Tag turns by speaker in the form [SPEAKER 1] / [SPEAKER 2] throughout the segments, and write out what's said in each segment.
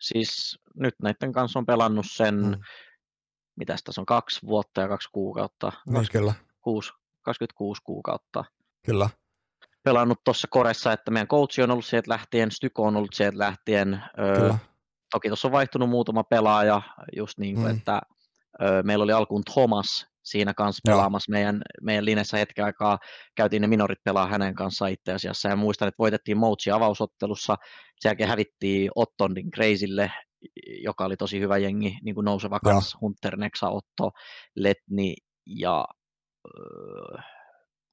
[SPEAKER 1] Siis nyt näiden kanssa on pelannut sen, mm. mitä tässä on, kaksi vuotta ja kaksi kuukautta.
[SPEAKER 2] Niin, kyllä.
[SPEAKER 1] 26 kuukautta.
[SPEAKER 2] Kyllä.
[SPEAKER 1] Pelannut tuossa koressa, että meidän coach on ollut sieltä lähtien, Styko on ollut sieltä lähtien. Öö, toki tuossa on vaihtunut muutama pelaaja, just niin kuin, mm. että öö, meillä oli alkuun Thomas siinä kanssa pelaamassa meidän, meidän linessä hetken aikaa. Käytiin ne minorit pelaa hänen kanssaan itse asiassa ja muistan, että voitettiin Moutsi avausottelussa. Sen jälkeen hävittiin Ottondin Crazylle, joka oli tosi hyvä jengi, niin kuin nouseva kanssa, Hunter, Nexa, Otto, Letni ja äh,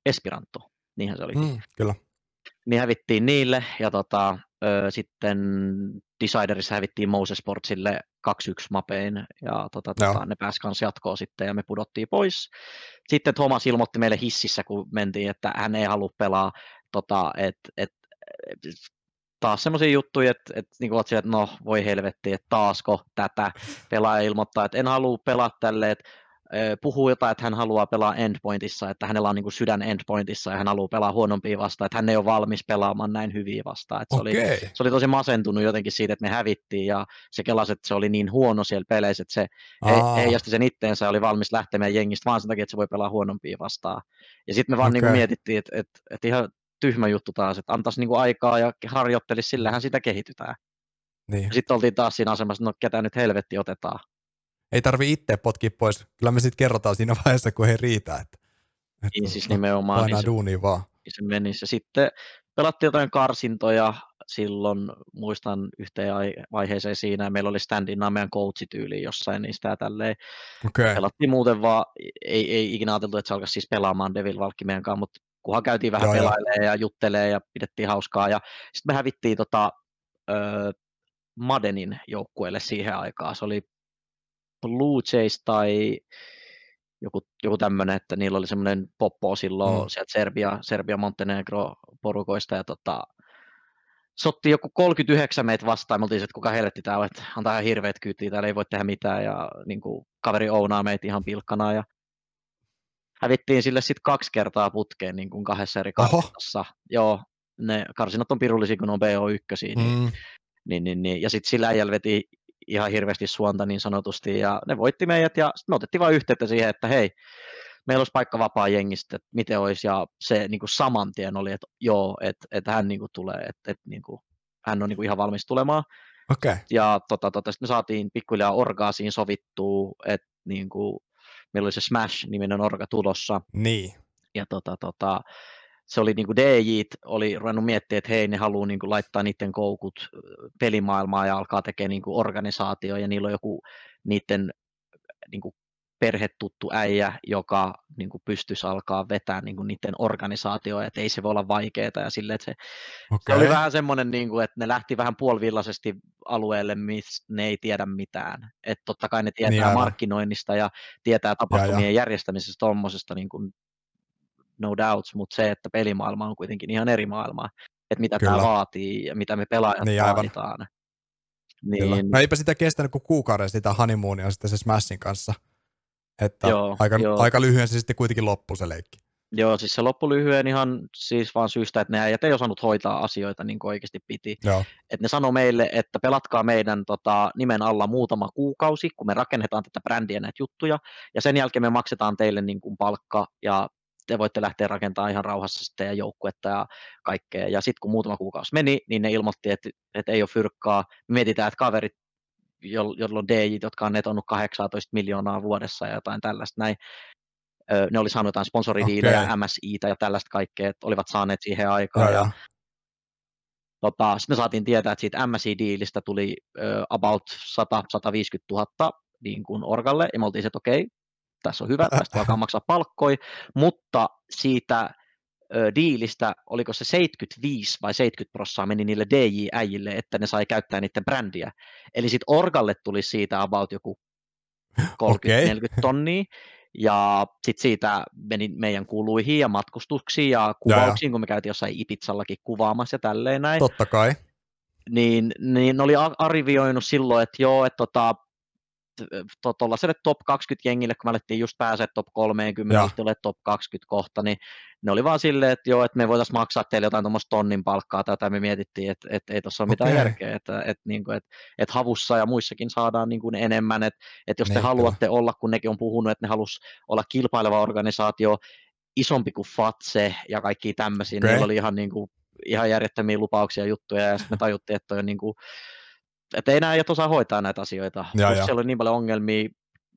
[SPEAKER 1] Esperanto, niinhän se oli. Mm,
[SPEAKER 2] kyllä.
[SPEAKER 1] Niin hävittiin niille ja tota, sitten Deciderissa hävittiin Moses Sportsille 2-1 mapein ja tota, tota, ne pääsi kanssa jatkoon sitten ja me pudottiin pois. Sitten Thomas ilmoitti meille hississä, kun mentiin, että hän ei halua pelaa, tota, että et, taas semmoisia juttuja, että, että niin kuin että no voi helvetti, että taasko tätä pelaaja ilmoittaa, että en halua pelaa tälle, että puhuu jotain, että hän haluaa pelaa endpointissa, että hänellä on niin kuin sydän endpointissa ja hän haluaa pelaa huonompia vastaan, että hän ei ole valmis pelaamaan näin hyviä vastaan. Että se, oli, se oli tosi masentunut jotenkin siitä, että me hävittiin ja se kelasi, että se oli niin huono siellä peleissä, että se Aa. heijasti sen itteensä ja oli valmis lähtemään jengistä vaan sen takia, että se voi pelaa huonompia vastaan. Ja sitten me vaan okay. niin kuin mietittiin, että, että, että ihan tyhmä juttu taas, että antaisi niin kuin aikaa ja harjoittelisi, sillähän sitä kehitytään. Niin. Sitten oltiin taas siinä asemassa, no ketä nyt helvetti otetaan
[SPEAKER 2] ei tarvi itse potkia pois. Kyllä me sitten kerrotaan siinä vaiheessa, kun ei riitä. Että,
[SPEAKER 1] että niin siis nimenomaan.
[SPEAKER 2] Niin duunia vaan.
[SPEAKER 1] Niin se meni. Se sitten pelattiin jotain karsintoja silloin, muistan yhteen vaiheeseen siinä, meillä oli standin meidän coachityyli jossain niistä ja tälleen.
[SPEAKER 2] Okay.
[SPEAKER 1] Pelattiin muuten vaan, ei, ei ikinä ajateltu, että se alkaisi siis pelaamaan Devil Valkki meidän kanssa, mutta kunhan käytiin vähän pelailemaan ja juttelee ja pidettiin hauskaa. Ja sitten me hävittiin tota, ö, Madenin joukkueelle siihen aikaan. Se oli Blue Jays tai joku, joku tämmöinen, että niillä oli semmoinen poppo silloin mm. sieltä Serbia, Serbia Montenegro porukoista ja tota, sotti joku 39 meitä vastaan, me oltiin että kuka helvetti täällä, että antaa ihan hirveät kyytiä, täällä ei voi tehdä mitään ja niin kuin, kaveri ounaa meitä ihan pilkkana ja hävittiin sille sitten kaksi kertaa putkeen niin kuin kahdessa eri karsinassa. Joo, ne karsinat on pirullisia, kun on BO1, niin, mm. niin, niin, niin, ja sitten sillä äijällä veti ihan hirveästi suonta niin sanotusti, ja ne voitti meidät, ja me otettiin vain yhteyttä siihen, että hei, meillä olisi paikka vapaa jengistä, että miten olisi, ja se niin kuin saman tien oli, että joo, että, että hän niin kuin tulee, että, että niin kuin, hän on niin kuin ihan valmis tulemaan.
[SPEAKER 2] Okay.
[SPEAKER 1] Ja tota, tota, sitten me saatiin pikkuhiljaa orgaasiin sovittua, että niin kuin, meillä oli se Smash-niminen orga tulossa.
[SPEAKER 2] Niin.
[SPEAKER 1] Ja tota, tota, se oli niin kuin DJ oli ruvennut miettimään, että hei, ne haluaa niin kuin laittaa niiden koukut pelimaailmaa ja alkaa tekemään niin kuin organisaatio, ja niillä on joku niiden niin kuin perhetuttu äijä, joka niin kuin pystyisi alkaa vetää niin kuin niiden organisaatioa, että ei se voi olla vaikeaa ja sille, että se, okay. se oli vähän semmoinen, niin kuin, että ne lähti vähän puolivillaisesti alueelle, missä ne ei tiedä mitään. Että totta kai ne tietää niin markkinoinnista ja tietää tapahtumien ja, ja. järjestämisestä tuommoisesta niin kuin no doubts, mutta se, että pelimaailma on kuitenkin ihan eri maailma, että mitä Kyllä. tämä vaatii ja mitä me pelaajat niin, vaaditaan.
[SPEAKER 2] Niin... No eipä sitä kestänyt kuin kuukauden sitä honeymoonia sitten se Smashin kanssa. Että joo, aika, joo. aika lyhyen se sitten kuitenkin loppui se leikki.
[SPEAKER 1] Joo, siis se loppui lyhyen ihan siis vaan syystä, että ne äijät ei osannut hoitaa asioita niin kuin oikeasti piti.
[SPEAKER 2] Joo.
[SPEAKER 1] Et ne sanoi meille, että pelatkaa meidän tota, nimen alla muutama kuukausi, kun me rakennetaan tätä brändiä näitä juttuja, ja sen jälkeen me maksetaan teille niin kuin palkka ja te voitte lähteä rakentamaan ihan rauhassa sitten ja joukkuetta ja kaikkea. Ja sitten kun muutama kuukausi meni, niin ne ilmoitti, että, että ei ole fyrkkaa. Me mietitään, että kaverit, joilla on DJ, jotka on netonnut 18 miljoonaa vuodessa ja jotain tällaista näin, ne oli saanut jotain sponsoridiilejä, okay. MSItä ja tällaista kaikkea, että olivat saaneet siihen aikaan. Ja, ja, tota, sitten me saatiin tietää, että siitä MSI-diilistä tuli uh, about 100-150 000 niin kuin Orgalle, ja me oltiin se, että okei, okay, tässä on hyvä, tästä alkaa maksaa palkkoi, mutta siitä ö, diilistä, oliko se 75 vai 70 prossaa meni niille DJ-äijille, että ne sai käyttää niiden brändiä. Eli sitten Orgalle tuli siitä about joku 30-40 okay. tonnia, ja sitten siitä meni meidän kuluihin ja matkustuksiin ja kuvauksiin, ja, kun me käytiin jossain Ipitsallakin kuvaamassa ja tälleen näin.
[SPEAKER 2] Totta kai.
[SPEAKER 1] Niin, niin ne oli arvioinut silloin, että joo, että tota, tuollaiselle top 20 jengille, kun me alettiin just pääsee top 30, tulee top 20 kohta, niin, ne oli vaan silleen, että joo, että me voitaisiin maksaa teille jotain tuommoista tonnin palkkaa, tätä me mietittiin, että, että ei tuossa ole mitään okay. järkeä, että, että, niin kuin, että, että havussa ja muissakin saadaan niin kuin enemmän, että, että jos te niin, haluatte olla, kun nekin on puhunut, että ne halus olla kilpaileva organisaatio, isompi kuin FATSE ja kaikki tämmöisiä, okay. niillä oli ihan, niin kuin, ihan järjettömiä lupauksia ja juttuja, ja sitten me tajuttiin, että on niin kuin, että ei enää osaa hoitaa näitä asioita. Ja, ja. siellä oli niin paljon ongelmia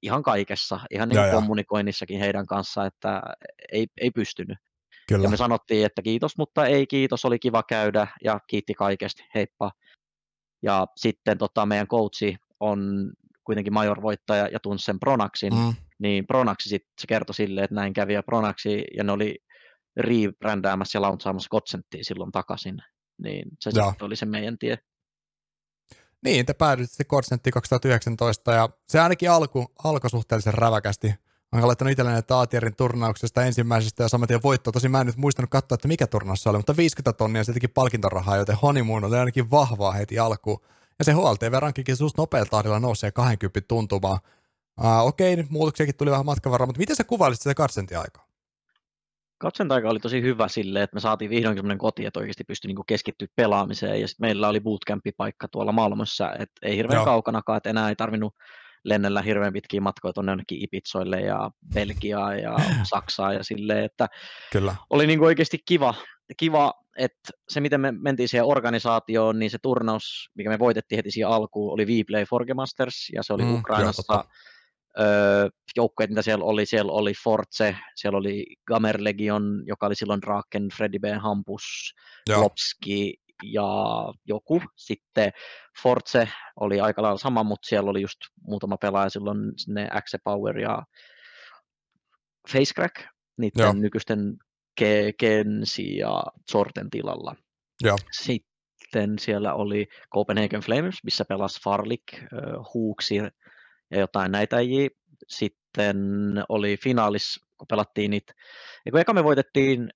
[SPEAKER 1] ihan kaikessa, ihan niin ja, kommunikoinnissakin heidän kanssa, että ei, ei pystynyt. Kyllä. Ja me sanottiin, että kiitos, mutta ei kiitos, oli kiva käydä ja kiitti kaikesta, heippa. Ja sitten tota, meidän coachi on kuitenkin major-voittaja ja tunsi sen Pronaxin, mm. niin Pronaxi sitten se kertoi silleen, että näin kävi ja Pronaxi, ja ne oli rebrändäämässä ja launchaamassa Godsenttia silloin takaisin, niin se sitten oli se meidän tie.
[SPEAKER 2] Niin, te päädyitte sitten Godsenttiin 2019, ja se ainakin alku, alkoi suhteellisen räväkästi Mä olen laittanut itselleen näitä Aatierin turnauksesta ensimmäisestä ja saman tien voittoa. Tosi mä en nyt muistanut katsoa, että mikä turnaus se oli, mutta 50 tonnia se teki palkintorahaa, joten honeymoon oli ainakin vahvaa heti alkuun. Ja se HLTV-rankikin suus nopealla tahdilla nousee 20 tuntumaan. Uh, okei, nyt muutoksiakin tuli vähän matkan varrella, mutta miten sä kuvailisit sitä katsentin aikaa?
[SPEAKER 1] aika oli tosi hyvä silleen, että me saatiin vihdoinkin sellainen koti, että oikeasti pystyi niinku keskittyä pelaamiseen. Ja sitten meillä oli bootcamp-paikka tuolla Malmössä, että ei hirveän Joo. kaukanakaan, että enää ei tarvinnut lennellä hirveän pitkiä matkoja tuonne jonnekin Ipitsoille ja Belgiaa ja Saksaa ja silleen, että Kyllä. oli niin kuin oikeasti kiva, kiva, että se miten me mentiin siihen organisaatioon, niin se turnaus, mikä me voitettiin heti siihen alkuun, oli Vplay Forge Masters ja se oli mm, Ukrainassa öö, joukkueet, mitä siellä oli, siellä oli Forze, siellä oli Gamer Legion, joka oli silloin Draken, Freddy B. Hampus, Klopski ja joku. Sitten Forze oli aika lailla sama, mutta siellä oli just muutama pelaaja silloin sinne Axe Power ja Facecrack, niiden Joo. nykyisten Kensi ja Sorten tilalla. Joo. Sitten siellä oli Copenhagen Flames, missä pelasi Farlik, Huuksi ja jotain näitä Sitten oli finaalis, kun pelattiin niitä, ja kun eka me voitettiin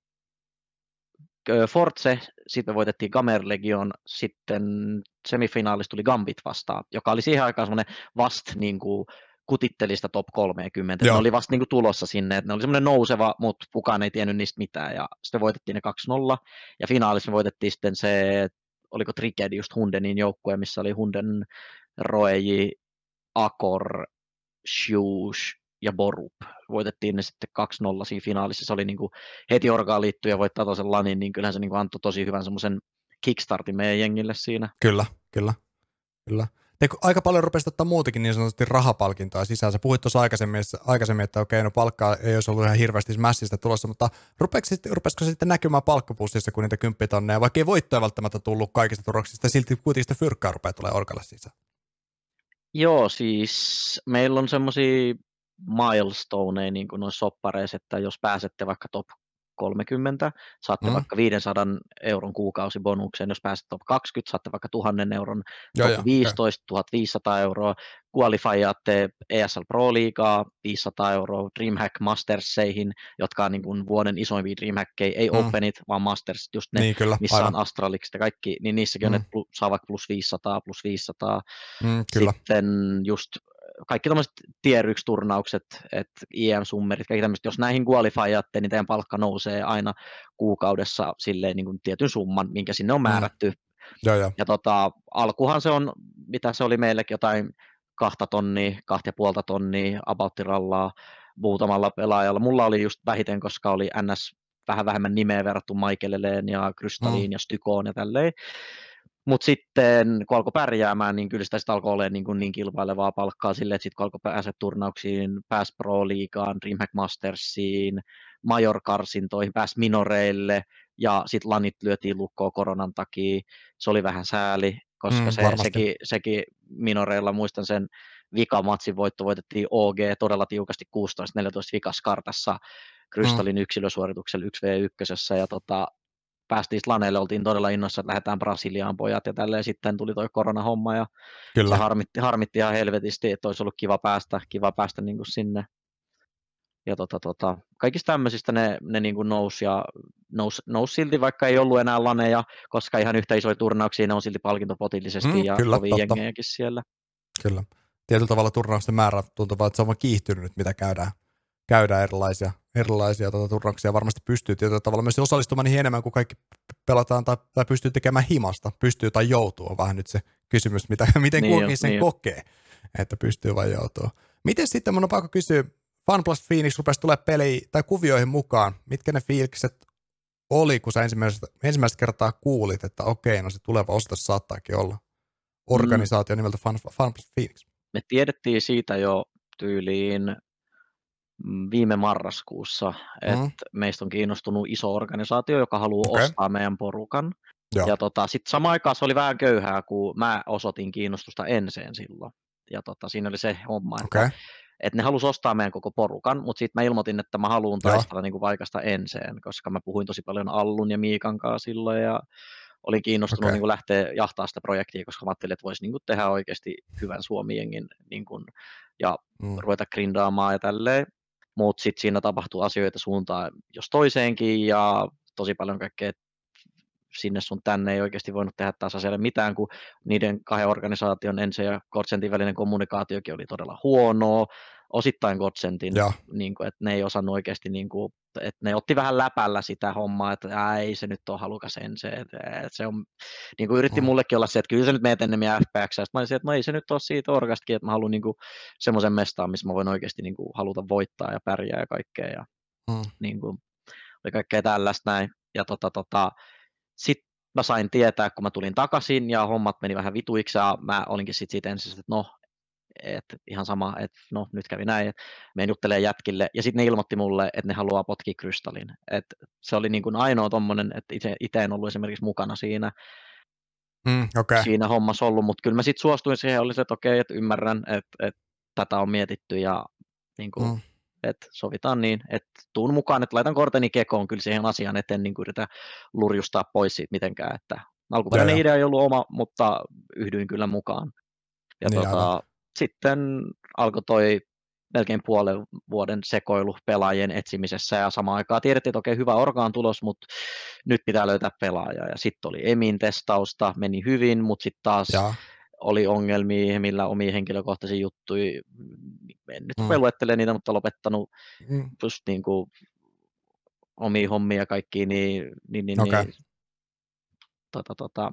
[SPEAKER 1] Forze, sitten me voitettiin Gamer Legion, sitten semifinaalissa tuli Gambit vastaan, joka oli siihen aikaan semmoinen vast niin kuin, kutittelista top 30. Joo. Ne oli vasta niin kuin, tulossa sinne, että ne oli semmoinen nouseva, mutta kukaan ei tiennyt niistä mitään. Ja sitten voitettiin ne 2-0, ja finaalissa me voitettiin sitten se, oliko Trigedi just Hundenin joukkue, missä oli Hunden, Roeji, Akor, Shush ja Borup. Voitettiin ne sitten 2-0 siinä finaalissa. Se oli niin kuin heti orgaan liittyy ja voittaa toisen lanin, niin kyllähän se niin kuin antoi tosi hyvän semmoisen kickstartin meidän jengille siinä.
[SPEAKER 2] Kyllä, kyllä, kyllä. Te aika paljon rupesi ottaa muutakin niin sanotusti rahapalkintoa sisään. Sä puhuit tuossa aikaisemmin, aikaisemmin, että okei, no palkkaa ei olisi ollut ihan hirveästi mässistä tulossa, mutta rupesiko sitten näkymään palkkapussissa, kun niitä kymppitonneja, vaikka ei voittoja välttämättä tullut kaikista turroksista, silti kuitenkin sitä fyrkkaa rupeaa tulee orkalle sisään?
[SPEAKER 1] Joo, siis meillä on semmoisia milestoneja niin noissa soppareissa, että jos pääsette vaikka top 30, saatte mm. vaikka 500 euron kuukausibonuksen, jos pääsette top 20, saatte vaikka 1000 euron, top joo, 15, joo. 1500 euroa, qualifyaatte ESL Pro Liigaa 500 euroa, Dreamhack Masterseihin, jotka on niin kuin vuoden isoimpia Dreamhackkejä, ei mm. Openit, vaan Masters, just ne, niin, kyllä, missä aivan. on Astralikset ja kaikki, niin niissäkin mm. on, että saa vaikka plus 500, plus 500, mm, kyllä. sitten just kaikki tämmöiset tier 1 turnaukset, että IM-summerit, kaikki tämmöiset, jos näihin qualifyatte, niin teidän palkka nousee aina kuukaudessa silleen niin kuin tietyn summan, minkä sinne on mm. määrätty. Mm. Ja, ja. ja tota, alkuhan se on, mitä se oli meillekin, jotain kahta tonnia, kahta ja puolta tonnia abauttirallaa muutamalla pelaajalla. Mulla oli just vähiten, koska oli NS vähän vähemmän nimeä verrattu Michaeleen ja Krystalliin mm. ja Stykoon ja tälleen. Mutta sitten kun alkoi pärjäämään, niin kyllä sitä sitten alkoi olemaan niin, niin kilpailevaa palkkaa silleen, että sitten kun alkoi päästä turnauksiin, pääsi Pro-liigaan, Dreamhack Mastersiin, Major Karsintoihin, pääsi minoreille ja sitten lanit lyötiin lukkoon koronan takia. Se oli vähän sääli, koska mm, se, sekin, sekin minoreilla, muistan sen vikamatsin voitto, voitettiin OG todella tiukasti 16-14 vikas kartassa Krystallin mm. yksilösuorituksella 1v1 ja tota, päästiin Slaneelle, oltiin todella innossa, että lähdetään Brasiliaan pojat ja tälleen sitten tuli toi koronahomma ja Kyllä. se harmitti, harmitti ihan helvetisti, että olisi ollut kiva päästä, kiva päästä niin kuin sinne. Ja tota, tota, kaikista tämmöisistä ne, ne niin kuin nousi ja nousi, nousi silti, vaikka ei ollut enää laneja, koska ihan yhtä isoja turnauksia, ne on silti palkintopotillisesti mm, ja kyllä, kovin jengejäkin siellä.
[SPEAKER 2] Kyllä. Tietyllä tavalla turnausten määrä tuntuu vaan, että se on vaan kiihtynyt, mitä käydään, käydään erilaisia erilaisia tuota, turnauksia varmasti pystyy tietyllä tavalla myös osallistumaan niihin enemmän kuin kaikki pelataan tai, tai pystyy tekemään himasta. Pystyy tai joutuu on vähän nyt se kysymys, mitä, miten niin kukin sen niin kokee, että pystyy vai joutuu. Miten sitten, mun on pakko kysyä, Fun Plus Phoenix rupesi tulee peli tai kuvioihin mukaan. Mitkä ne fiilikset oli, kun sä ensimmäistä, ensimmäistä kertaa kuulit, että okei, no se tuleva ostos saattaakin olla organisaatio mm. nimeltä Fun, Fun Phoenix?
[SPEAKER 1] Me tiedettiin siitä jo tyyliin mm, viime marraskuussa, että mm. meistä on kiinnostunut iso organisaatio, joka haluaa okay. ostaa meidän porukan. Joo. Ja tota, sitten samaan aikaan se oli vähän köyhää, kun mä osoitin kiinnostusta enseen silloin. Ja tota, siinä oli se homma, että okay että ne halusi ostaa meidän koko porukan, mutta sitten mä ilmoitin, että mä haluan taistella niin kuin vaikasta enseen, koska mä puhuin tosi paljon Allun ja Miikan kanssa silloin ja olin kiinnostunut okay. niin kuin lähteä jahtaa sitä projektia, koska mä ajattelin, että voisi niin kuin tehdä oikeasti hyvän Suomiengin niin kuin, ja mm. ruveta grindaamaan ja tälleen. Mutta sitten siinä tapahtuu asioita suuntaan jos toiseenkin ja tosi paljon kaikkea sinne sun tänne ei oikeasti voinut tehdä taas asialle mitään, kun niiden kahden organisaation ensin ja Kortsentin välinen kommunikaatiokin oli todella huonoa, osittain Gotsentin, niin kuin, että ne ei osannut oikeasti, niin kuin, että ne otti vähän läpällä sitä hommaa, että ää, ei se nyt ole halukas ensin, että, että se on, niin kuin yritti mm. mullekin olla se, että kyllä se nyt meet ennen meidän FPX, ja mä olisin, että no ei se nyt ole siitä orgastakin, että mä haluan niin kuin, semmoisen mestaan, missä mä voin oikeasti niin kuin, haluta voittaa ja pärjää ja kaikkea, ja mm. niin kuin, oli kaikkea tällaista näin, ja tota, tota, sitten mä sain tietää, kun mä tulin takaisin ja hommat meni vähän vituiksi ja mä olinkin sitten siitä ensin, että no, että ihan sama, että no nyt kävi näin, että me juttelee jätkille ja sitten ne ilmoitti mulle, että ne haluaa potkia krystallin. Et se oli niin kuin ainoa tommonen, että itse, itse en ollut esimerkiksi mukana siinä, mm, okay. siinä hommassa ollut, mutta kyllä mä sitten suostuin siihen, oli se, että okei, okay, että ymmärrän, että, että tätä on mietitty ja niin kuin, mm että sovitaan niin, että tuun mukaan, että laitan korteni kekoon kyllä siihen asiaan eteen, niin kuin yritä lurjustaa pois siitä mitenkään, että alkuperäinen idea ei ollut oma, mutta yhdyin kyllä mukaan. Ja niin tota, sitten alkoi toi melkein puolen vuoden sekoilu pelaajien etsimisessä ja samaan aikaan tiedettiin, että okei, hyvä orgaan tulos, mutta nyt pitää löytää pelaaja. Ja sitten oli Emin testausta, meni hyvin, mutta sitten taas ja oli ongelmia, millä omia henkilökohtaisia juttuja, en nyt mm. luettele niitä, mutta lopettanut mm. just niin kuin omia hommia ja kaikkia, niin, niin, niin, okay. niin tota, tota.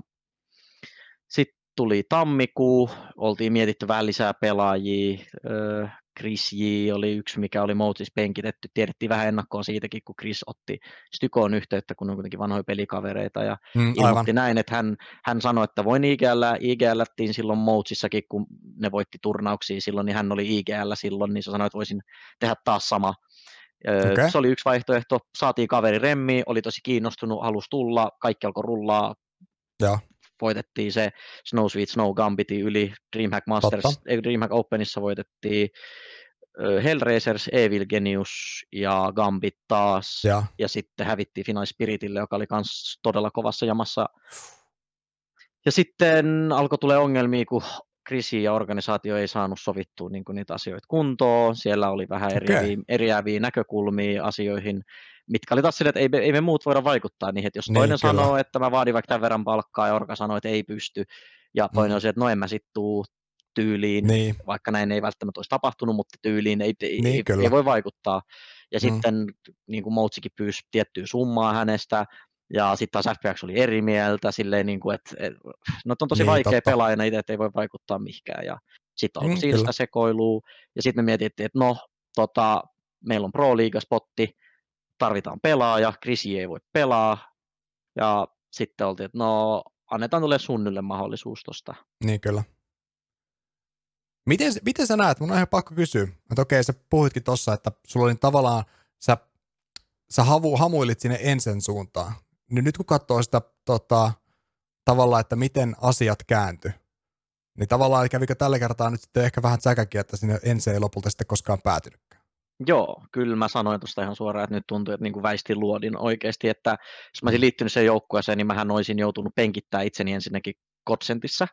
[SPEAKER 1] Tuli tammikuu, oltiin mietitty vähän lisää pelaajia, Chris J oli yksi, mikä oli Moutsis penkitetty. Tiedettiin vähän ennakkoa siitäkin, kun Chris otti Stykoon yhteyttä, kun on kuitenkin vanhoja pelikavereita. Ja mm, ilmoitti näin, että hän, hän sanoi, että voin IGL, IGL silloin Moutsissakin, kun ne voitti turnauksia silloin, niin hän oli IGL silloin, niin se sanoi, että voisin tehdä taas sama. Okay. Se oli yksi vaihtoehto. Saatiin kaveri Remmi, oli tosi kiinnostunut, halusi tulla, kaikki alkoi rullaa. Ja voitettiin se Snow Sweet Snow Gambitin yli Dreamhack Masters, Totta. Dreamhack Openissa voitettiin Hellraisers, Evil Genius ja Gambit taas, ja, ja sitten hävittiin Final Spiritille, joka oli myös todella kovassa jamassa. Ja sitten alkoi tulee ongelmia, kun Krisi ja organisaatio ei saanut sovittua niin niitä asioita kuntoon. Siellä oli vähän eriäviä, okay. eriäviä näkökulmia asioihin, mitkä oli taas sille, että ei, ei me muut voida vaikuttaa niihin, että jos niin, toinen kyllä. sanoo, että mä vaadin vaikka tämän verran palkkaa ja Orka sanoo, että ei pysty, ja toinen mm. on se, että no en mä sit tuu tyyliin, niin. vaikka näin ei välttämättä olisi tapahtunut, mutta tyyliin ei, ei, niin, ei, ei voi vaikuttaa. Ja mm. sitten niin kuin Moutsikin pyysi tiettyä summaa hänestä, ja sitten taas FPX oli eri mieltä, silleen niin kuin, että et, no on tosi niin, vaikea totta. pelaajana itse, että ei voi vaikuttaa mihinkään, ja sitten alkoi mm, siinä sitä sekoilua, ja sitten me mietittiin, että no, tota, meillä on Pro League-spotti, tarvitaan pelaaja, Krisi ei voi pelaa, ja sitten oltiin, että no annetaan tulle Sunnylle mahdollisuus tuosta.
[SPEAKER 2] Niin kyllä. Miten, miten sä näet, mun on ihan pakko kysyä, että okei sä puhuitkin tossa, että sulla oli tavallaan, sä, sä havu, hamuilit sinne ensin suuntaan, niin nyt kun katsoo sitä tota, tavallaan, että miten asiat kääntyi, niin tavallaan kävikö tällä kertaa nyt sitten ehkä vähän säkäkin, että sinne ensin ei lopulta sitten koskaan päätynyt?
[SPEAKER 1] Joo, kyllä mä sanoin tuosta ihan suoraan, että nyt tuntuu, että niin kuin väistin luodin oikeasti, että jos mä olisin liittynyt sen joukkueeseen, niin mähän olisin joutunut penkittämään itseni ensinnäkin Kotsentissa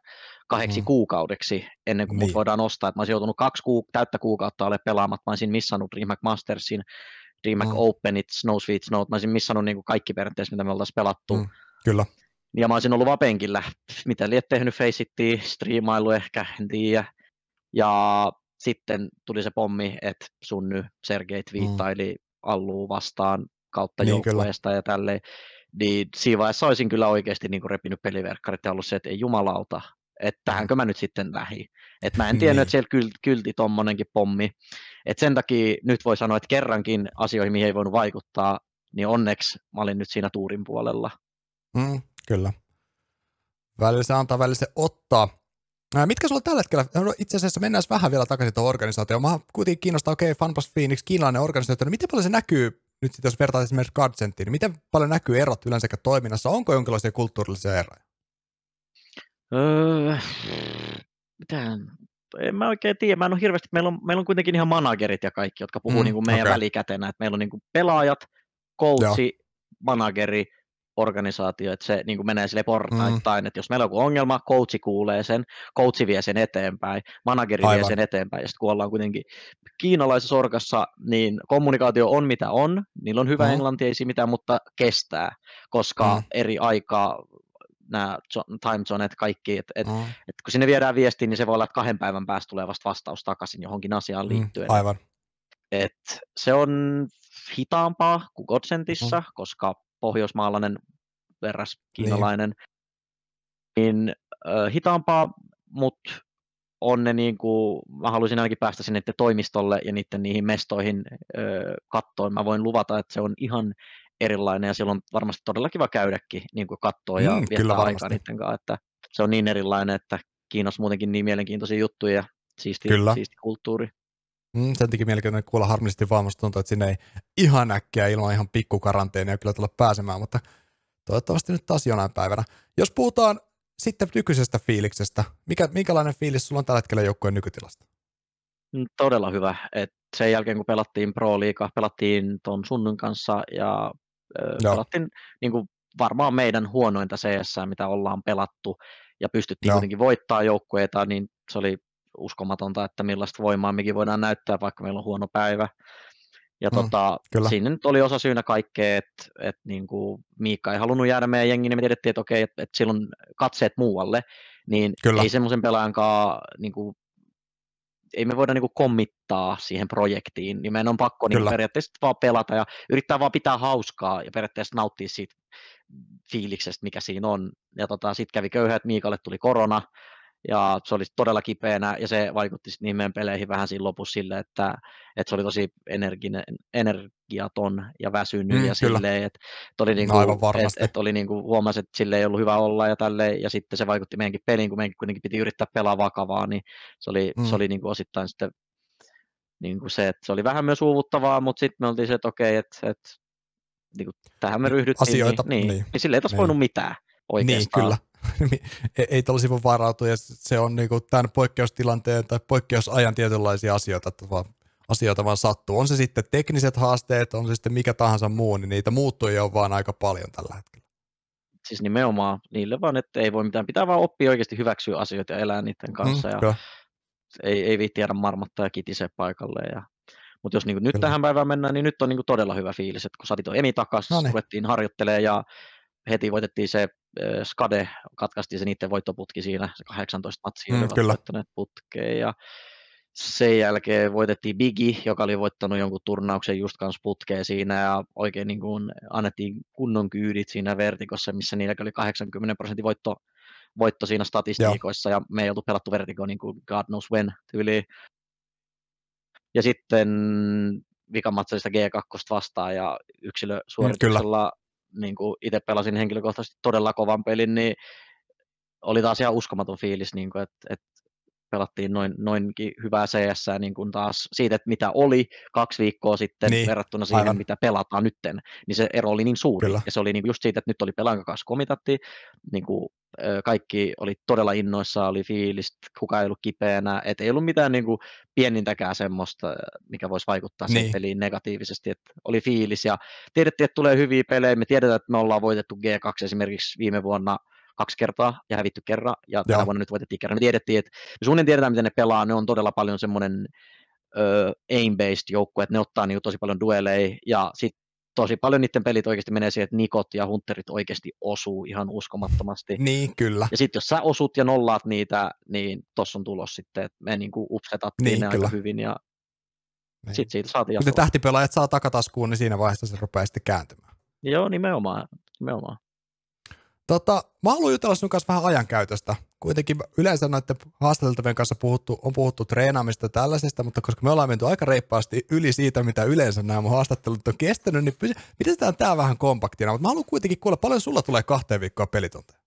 [SPEAKER 1] kahdeksi mm. kuukaudeksi ennen kuin niin. mut voidaan ostaa. Että mä olisin joutunut kaksi kuuk- täyttä kuukautta ole pelaamat. Mä olisin missannut DreamHack Mastersin, DreamHack mm. Openit, Snow Sweet Snow. Mä olisin missannut niin kuin kaikki periaatteessa, mitä me oltaisiin pelattu. Mm.
[SPEAKER 2] Kyllä.
[SPEAKER 1] Ja mä olisin ollut vaan penkillä. Mitä liet tehnyt Faceittia, striimailu ehkä, en tiedä. Ja sitten tuli se pommi, että Sunny Sergei twiittaili mm. Alluu vastaan kautta
[SPEAKER 2] Niin,
[SPEAKER 1] joukkueesta ja tälleen, niin siinä vaiheessa olisin kyllä oikeasti niin repinyt peliverkkarit ja ollut se, että ei jumalauta, että tähänkö mä nyt sitten lähi. Että mä en tiennyt,
[SPEAKER 2] Niin.
[SPEAKER 1] että siellä kyl, kylti tommonenkin pommi. Et sen takia nyt voi sanoa, että kerrankin asioihin, mihin ei voinut vaikuttaa, niin onneksi mä olin nyt siinä tuurin puolella.
[SPEAKER 2] Mm, kyllä. Välillä se antaa, välillä se ottaa. Mitkä sulla tällä hetkellä, no itse asiassa mennään vähän vielä takaisin tuohon organisaatioon. Mä kuitenkin kiinnostaa, okei, okay, Funpass Phoenix, kiinalainen organisaatio, niin miten paljon se näkyy, nyt sit jos vertaat esimerkiksi Guardcentiin, niin miten paljon näkyy erot yleensäkään toiminnassa? Onko jonkinlaisia kulttuurillisia eroja?
[SPEAKER 1] Öö, mitään, en mä oikein tiedä, mä en ole hirveästi, meillä on, meillä on kuitenkin ihan managerit ja kaikki, jotka puhuu
[SPEAKER 2] Mm,
[SPEAKER 1] niin kuin meidän okay. välikätenä, että meillä on niin kuin pelaajat, coachi, manageri, organisaatio, että se niin kuin menee sille portaittain, mm. että jos meillä on joku ongelma, coachi kuulee sen, coachi vie sen eteenpäin, manageri
[SPEAKER 2] Aivan.
[SPEAKER 1] vie sen eteenpäin, ja sitten kun ollaan kuitenkin kiinalaisessa orkassa, niin kommunikaatio on mitä on, niillä on hyvä
[SPEAKER 2] Mm.
[SPEAKER 1] englanti, ei siinä mitään, mutta kestää, koska
[SPEAKER 2] Mm.
[SPEAKER 1] eri aikaa nämä time zonet kaikki, että et,
[SPEAKER 2] Mm,
[SPEAKER 1] et kun sinne viedään viestiin, niin se voi olla, että kahden päivän päästä tulee vasta vastaus takaisin johonkin asiaan liittyen.
[SPEAKER 2] mm, aivan.
[SPEAKER 1] Et se on hitaampaa kuin Godsentissa,
[SPEAKER 2] Mm.
[SPEAKER 1] koska pohjoismaalainen verras kiinalainen, niin, niin äh, hitaampaa, mutta on ne niin kuin, mä haluaisin ainakin päästä sinne toimistolle ja niiden niihin mestoihin äh, kattoon. Mä voin luvata, että se on ihan erilainen ja siellä on varmasti todella kiva käydäkin niin kuin kattoa ja
[SPEAKER 2] Mm,
[SPEAKER 1] viettää aikaa niiden kanssa, että se on niin erilainen, että Kiinassa muutenkin niin mielenkiintoisia juttuja ja siisti,
[SPEAKER 2] Kyllä.
[SPEAKER 1] siisti kulttuuri.
[SPEAKER 2] Mm, sen teki mielenkiintoinen kuulla harmillisesti vaan, musta tuntuu, että sinne ei ihan äkkiä ilman ihan pikkukaranteenia kyllä tulla pääsemään, mutta toivottavasti nyt taas jonain päivänä. Jos puhutaan sitten nykyisestä fiiliksestä, mikä, minkälainen fiilis sulla on tällä hetkellä joukkueen nykytilasta?
[SPEAKER 1] Mm, Todella hyvä. Et sen jälkeen, kun pelattiin Pro Liiga, pelattiin tuon Sunnun kanssa ja ö, pelattiin niin kuin varmaan meidän huonointa CS, mitä ollaan pelattu, ja pystyttiin kuitenkin voittaa joukkueita, niin se oli uskomatonta, että millaista voimaa mekin voidaan näyttää, vaikka meillä on huono päivä. Ja
[SPEAKER 2] Mm,
[SPEAKER 1] tota,
[SPEAKER 2] kyllä.
[SPEAKER 1] siinä nyt oli osa syynä kaikkea, että et niin kuin Miikka ei halunnut jäädä meidän jengiin, niin me tiedettiin, että okei, että et silloin katseet muualle, niin
[SPEAKER 2] Kyllä.
[SPEAKER 1] ei semmoisen pelaajan kanssa niin kuin, ei me voida niinku kommittaa siihen projektiin, niin meidän on pakko niinku
[SPEAKER 2] Kyllä.
[SPEAKER 1] periaatteessa vaan pelata ja yrittää vaan pitää hauskaa ja periaatteessa nauttia siitä fiiliksestä, mikä siinä on. Ja tota, sitten kävi köyhä, että Miikalle tuli korona ja se oli todella kipeänä ja se vaikutti sitten niin meidän peleihin vähän siinä lopussa sille, että, että se oli tosi energinen, energiaton ja väsynyt
[SPEAKER 2] Mm,
[SPEAKER 1] ja
[SPEAKER 2] kyllä.
[SPEAKER 1] silleen, että, että oli niinku,
[SPEAKER 2] No aivan
[SPEAKER 1] et,
[SPEAKER 2] varmasti.
[SPEAKER 1] et oli niinku, huomasi, että sille ei ollut hyvä olla ja tälleen, ja sitten se vaikutti meidänkin peliin, kun meidänkin kuitenkin piti yrittää pelaa vakavaa, niin se oli,
[SPEAKER 2] Mm.
[SPEAKER 1] se oli niinku osittain sitten niin kuin se, että se oli vähän myös uuvuttavaa, mutta sitten me oltiin se, että okei, että, että niin kuin tähän me ryhdyttiin,
[SPEAKER 2] Asioita,
[SPEAKER 1] niin, niin,
[SPEAKER 2] niin.
[SPEAKER 1] niin, niin sille ei taas
[SPEAKER 2] Niin.
[SPEAKER 1] voinut mitään oikeastaan.
[SPEAKER 2] Niin, kyllä. ei, ei tuollaisia voi varautua, ja se on niinku tämän poikkeustilanteen tai poikkeusajan tietynlaisia asioita, että vaan, asioita vaan sattuu. On se sitten tekniset haasteet, on se sitten mikä tahansa muu, niin niitä muuttujia on vaan aika paljon tällä hetkellä.
[SPEAKER 1] Siis nimenomaan niille vaan, että ei voi mitään, pitää vaan oppia oikeasti hyväksyä asioita ja elää niiden kanssa,
[SPEAKER 2] Mm,
[SPEAKER 1] ja
[SPEAKER 2] kyllä.
[SPEAKER 1] ei, ei viitti jäädä marmottaa ja kitisee paikalle. Ja, mutta jos niin nyt
[SPEAKER 2] Kyllä.
[SPEAKER 1] tähän päivään mennään, niin nyt on niin todella hyvä fiilis, että kun saatiin tuo Emi takaisin,
[SPEAKER 2] No niin.
[SPEAKER 1] ruvettiin harjoittelemaan ja heti voitettiin se Skade, katkaistiin se niiden voittoputki siinä, se 18 matsia
[SPEAKER 2] Mm, kyllä.
[SPEAKER 1] voittaneet putkeen ja sen jälkeen voitettiin Bigi, joka oli voittanut jonkun turnauksen just kanssa putkeen siinä ja oikein niin kuin annettiin kunnon kyydit siinä vertikossa, missä niillä oli 80 prosentin voitto, voitto siinä statistiikoissa ja me ei oltu pelattu vertikoa niin kuin God knows when tyyliin. Ja sitten vikamatsalista G2 vastaan ja yksilösuorituksella, niin kuin itse pelasin henkilökohtaisesti todella kovan pelin, niin oli taas ihan uskomaton fiilis, niin kuin, että, että pelattiin noin, noinkin hyvää CS niin kuin taas siitä, että mitä oli kaksi viikkoa sitten
[SPEAKER 2] Niin,
[SPEAKER 1] verrattuna siihen,
[SPEAKER 2] aivan.
[SPEAKER 1] mitä pelataan nytten, niin se ero oli niin suuri.
[SPEAKER 2] Kyllä.
[SPEAKER 1] Ja se oli niin kuin just siitä, että nyt oli pelaajan kanssa komitattiin, niin kuin, kaikki oli todella innoissa, oli fiilis, kukaan ei ollut kipeänä, et ei ollut mitään niin kuin, pienintäkään semmoista, mikä voisi vaikuttaa siihen
[SPEAKER 2] Niin.
[SPEAKER 1] peliin negatiivisesti, että oli fiilis ja tiedettiin, että tulee hyviä pelejä, me tiedetään, että me ollaan voitettu G2 esimerkiksi viime vuonna kaksi kertaa ja hävitty kerran, ja tänä
[SPEAKER 2] Joo.
[SPEAKER 1] vuonna nyt voitettiin kerran. Me tiedettiin, että me suunnilleen tiedetään, miten ne pelaa, ne on todella paljon semmoinen ö, aim-based joukkue, että ne ottaa niinku tosi paljon dueleja, ja sitten tosi paljon niiden pelit oikeasti menee siihen, että Nikot ja Hunterit oikeasti osuu ihan uskomattomasti.
[SPEAKER 2] Niin, kyllä.
[SPEAKER 1] Ja sitten jos sä osut ja nollaat niitä, niin tossa on tulos sitten, että me niinku upsetattiin
[SPEAKER 2] Niin,
[SPEAKER 1] ne
[SPEAKER 2] kyllä.
[SPEAKER 1] aika hyvin, ja Niin. Sitten siitä saatiin
[SPEAKER 2] Kun tähtipelaajat saa takataskuun, niin siinä vaiheessa se rupeaa sitten kääntymään.
[SPEAKER 1] Joo, nimenomaan. nimenomaan.
[SPEAKER 2] Tota, mä haluan jutella sun kanssa vähän ajankäytöstä. Kuitenkin yleensä noiden haastateltavien kanssa puhuttu, on puhuttu treenaamista tällaisesta, mutta koska me ollaan menty aika reippaasti yli siitä, mitä yleensä nämä mun haastattelut on kestänyt, niin pidetään tämä vähän kompaktina. Mutta mä haluan kuitenkin kuulla, paljon sulla tulee kahteen viikkoa pelitunteja?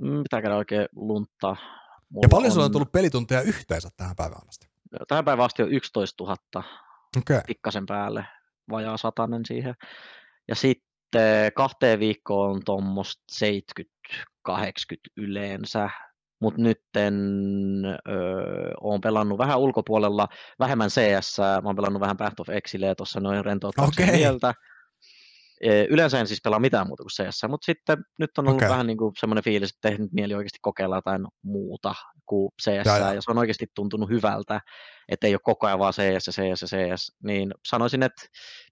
[SPEAKER 1] Pitää mm, käydä oikein lunttaa.
[SPEAKER 2] Mulla ja paljon on... sulla on tullut pelitunteja yhteensä tähän päivään asti?
[SPEAKER 1] Tähän päivään asti on 11 000 okay. pikkasen päälle, vajaa satanen siihen. Ja sitten kahteen viikkoon on tuommoista 70-80 yleensä, mutta nyt öö, olen pelannut vähän ulkopuolella, vähemmän CS, mä oon pelannut vähän Path of Exileä tuossa noin rentouttaakseni okay. mieltä. Yleensä en siis pelaa mitään muuta kuin CS, mutta sitten nyt on ollut okay. vähän niin kuin semmoinen fiilis, että tehnyt mieli oikeasti kokeilla jotain muuta kuin CS, ja, ja. ja se on oikeasti tuntunut hyvältä, että ei ole koko ajan vaan CS, CS, CS, niin sanoisin, että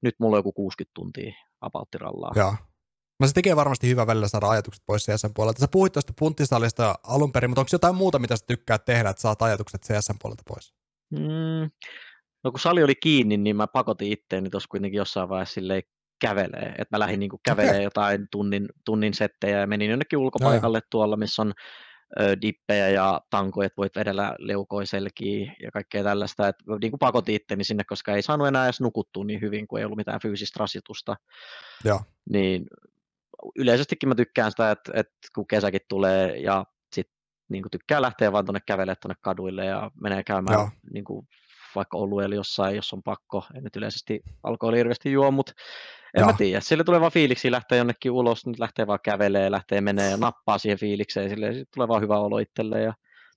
[SPEAKER 1] nyt mulla on joku 60 tuntia apauttirallaa.
[SPEAKER 2] Joo. No se tekee varmasti hyvä välillä saada ajatukset pois CSN puolelta. Sä puhuit tuosta punttisalista alun perin, mutta onko jotain muuta, mitä sä tykkää tehdä, että saat ajatukset CSN puolelta pois?
[SPEAKER 1] Mm, no kun sali oli kiinni, niin mä pakotin itteeni tuossa kuitenkin jossain vaiheessa silleen kävelee. Että mä lähdin niin kävelee okay. jotain tunnin, tunnin settejä ja menin jonnekin ulkopaikalle no, tuolla, missä on ö, dippejä ja tankoja, että voit vedellä leukoiselkiä ja kaikkea tällaista. Että niin kuin pakotin itteni sinne, koska ei saanut enää edes nukuttua niin hyvin, kun ei ollut mitään fyysistä rasitusta.
[SPEAKER 2] Joo.
[SPEAKER 1] Niin yleisestikin mä tykkään sitä, että, että kun kesäkin tulee ja sit niin kuin tykkää lähteä vaan tuonne kävelemään tuonne kaduille ja menee käymään niin kuin vaikka oluella jossain, jos on pakko. En nyt yleisesti alkoholi hirveästi juo, mutta en Joo. mä tiedä. Sille tulee vaan fiiliksi, lähtee jonnekin ulos, nyt lähtee vaan kävelee, lähtee menee ja nappaa siihen fiilikseen, sille tulee vaan hyvä olo itselleen ja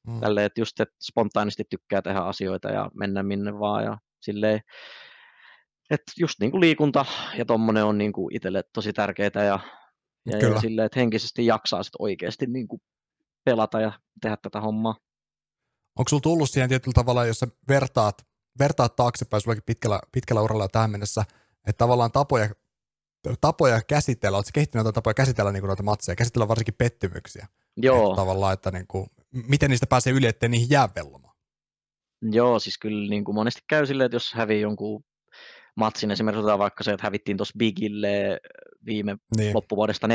[SPEAKER 1] mm. tälleen, että just että spontaanisti tykkää tehdä asioita ja mennä minne vaan ja silleen, että just niin kuin liikunta ja tommonen on niin kuin itselle tosi tärkeää ja, ja, ja silleen, että henkisesti jaksaa sit oikeasti niin kuin pelata ja tehdä tätä hommaa.
[SPEAKER 2] Onko sulla tullut siihen tietyllä tavalla, jos sä vertaat, vertaat taaksepäin sullakin pitkällä, pitkällä uralla tähän mennessä, että tavallaan tapoja, tapoja käsitellä, oletko kehittänyt noita tapoja käsitellä niin noita matseja, käsitellä varsinkin pettymyksiä?
[SPEAKER 1] Joo.
[SPEAKER 2] Että tavallaan, että niin kuin, miten niistä pääsee yli, ettei niihin jää vellomaan?
[SPEAKER 1] Joo, siis kyllä niin kuin monesti käy silleen, että jos hävii jonkun matsin, esimerkiksi otetaan vaikka se, että hävittiin tuossa Bigille viime niin. loppuvuodesta 14-4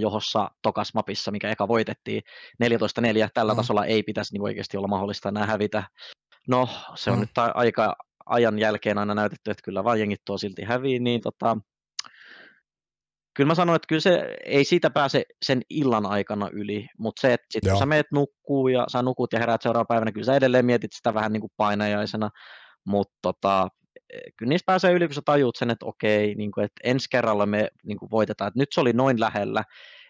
[SPEAKER 1] johossa tokas mapissa, mikä eka voitettiin. 14-4 tällä mm. tasolla ei pitäisi niin oikeasti olla mahdollista enää hävitä. No, se on mm. nyt aika ajan jälkeen aina näytetty, että kyllä vaan jengit tuo silti hävii, niin tota, kyllä mä sanoin, että kyllä se ei siitä pääse sen illan aikana yli, mutta se, että sit kun sä meet nukkuu ja sä nukut ja heräät seuraavana päivänä, kyllä sä edelleen mietit sitä vähän niin kuin painajaisena, mutta tota, kyllä niistä pääsee yli, kun sä tajuut sen, että okei, niin kuin, että ensi kerralla me niin kuin voitetaan, että nyt se oli noin lähellä,